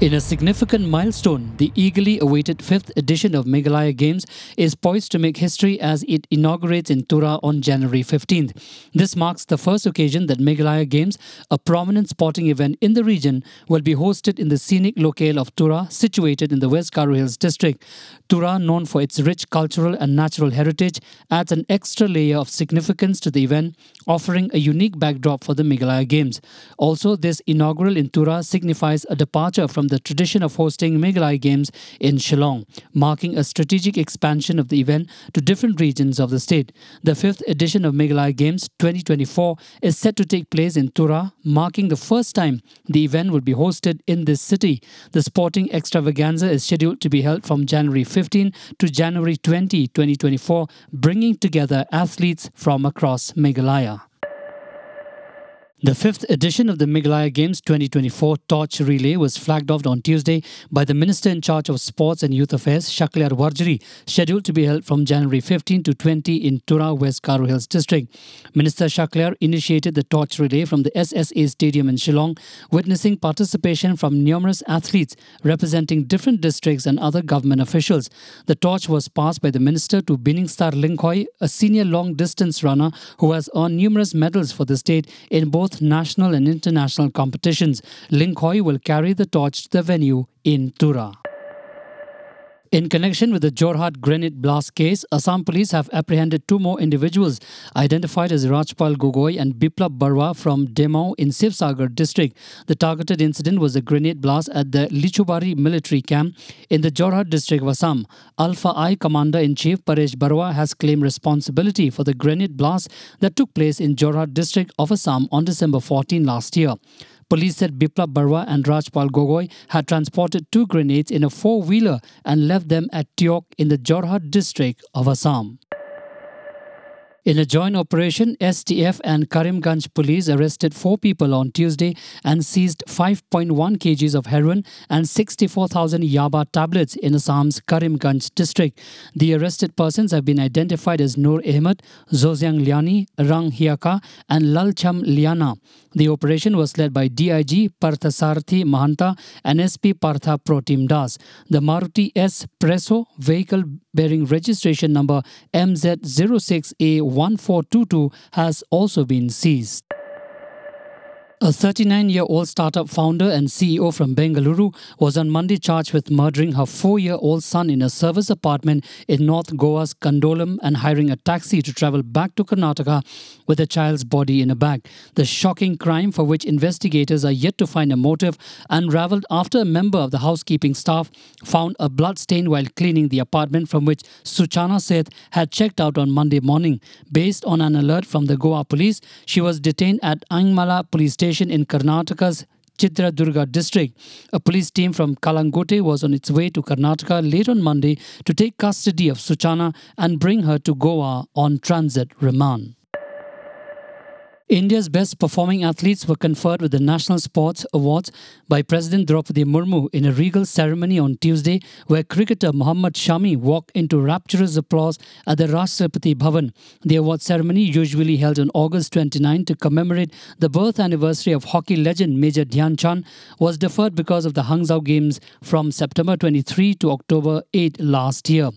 In a significant milestone, the eagerly awaited fifth edition of Meghalaya Games is poised to make history as it inaugurates in Tura on January 15th. This marks the first occasion that Meghalaya Games, a prominent sporting event in the region, will be hosted in the scenic locale of Tura, situated in the West Garo Hills district. Tura, known for its rich cultural and natural heritage, adds an extra layer of significance to the event, offering a unique backdrop for the Meghalaya Games. Also, this inaugural in Tura signifies a departure from the tradition of hosting Meghalaya Games in Shillong, marking a strategic expansion of the event to different regions of the state. The fifth edition of Meghalaya Games 2024 is set to take place in Tura, marking the first time the event will be hosted in this city. The sporting extravaganza is scheduled to be held from January 15 to January 20, 2024, bringing together athletes from across Meghalaya. The fifth edition of the Meghalaya Games 2024 Torch Relay was flagged off on Tuesday by the Minister in charge of Sports and Youth Affairs, Shakliar Warjri, scheduled to be held from January 15 to 20 in Tura, West Garo Hills District. Minister Shaklyar initiated the Torch Relay from the SSA Stadium in Shillong, witnessing participation from numerous athletes representing different districts and other government officials. The torch was passed by the Minister to Biningstar Lyngkhoi, a senior long distance runner who has earned numerous medals for the state in both both national and international competitions. Lyngkhoi will carry the torch to the venue in Tura. In connection with the Jorhat grenade blast case, Assam police have apprehended two more individuals identified as Rajpal Gogoi and Biplab Barwa from Demow in Sivasagar district. The targeted incident was a grenade blast at the Lichubari military camp in the Jorhat district of Assam. ULFA-I Commander-in-Chief Paresh Baruah has claimed responsibility for the grenade blast that took place in Jorhat district of Assam on December 14 last year. Police said Biplab Barwa and Rajpal Gogoi had transported two grenades in a four-wheeler and left them at Teok in the Jorhat district of Assam. In a joint operation, STF and Karimganj police arrested four people on Tuesday and seized 5.1 kgs of heroin and 64,000 yaba tablets in Assam's Karimganj district. The arrested persons have been identified as Noor Ahmed, Zozyang Liani, Rang Hiaka, and Lalcham Liana. The operation was led by DIG Parthasarthi Mahanta and SP Partha Protim Das. The Maruti S Presso vehicle bearing registration number MZ06A1422 has also been seized. A 39 year old startup founder and CEO from Bengaluru was on Monday charged with murdering her four year old son in a service apartment in North Goa's Candolim and hiring a taxi to travel back to Karnataka with the child's body in a bag. The shocking crime, for which investigators are yet to find a motive, unraveled after a member of the housekeeping staff found a blood stain while cleaning the apartment from which Suchana Seth had checked out on Monday morning. Based on an alert from the Goa police, she was detained at Aimangala police station station in Karnataka's Chitradurga district. A police team from Calangute was on its way to Karnataka late on Monday to take custody of Suchana and bring her to Goa on transit remand. India's best performing athletes were conferred with the National Sports Awards by President Draupadi Murmu in a regal ceremony on Tuesday, where cricketer Mohammad Shami walked into rapturous applause at the Rashtrapati Bhavan. The award ceremony, usually held on August 29 to commemorate the birth anniversary of hockey legend Major Dhyan Chand, was deferred because of the Hangzhou Games from September 23 to October 8 last year.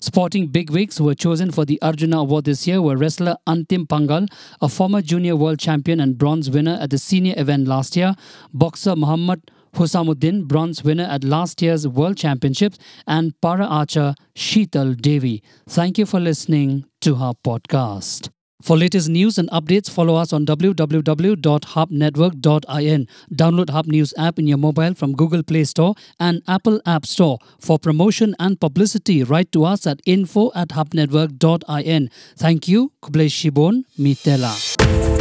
Sporting bigwigs were chosen for the Arjuna Award this year were wrestler Antim Panghal, a former junior world champion and bronze winner at the senior event last year, boxer Muhammad Husamuddin, bronze winner at last year's World Championships, and para archer Sheetal Devi. Thank you for listening to our podcast. For latest news and updates, follow us on www.hubnetwork.in. Download Hub News app in your mobile from Google Play Store and Apple App Store. For promotion and publicity, write to us at info at hubnetwork.in. Thank you. Kublesh Shibon, Mitela.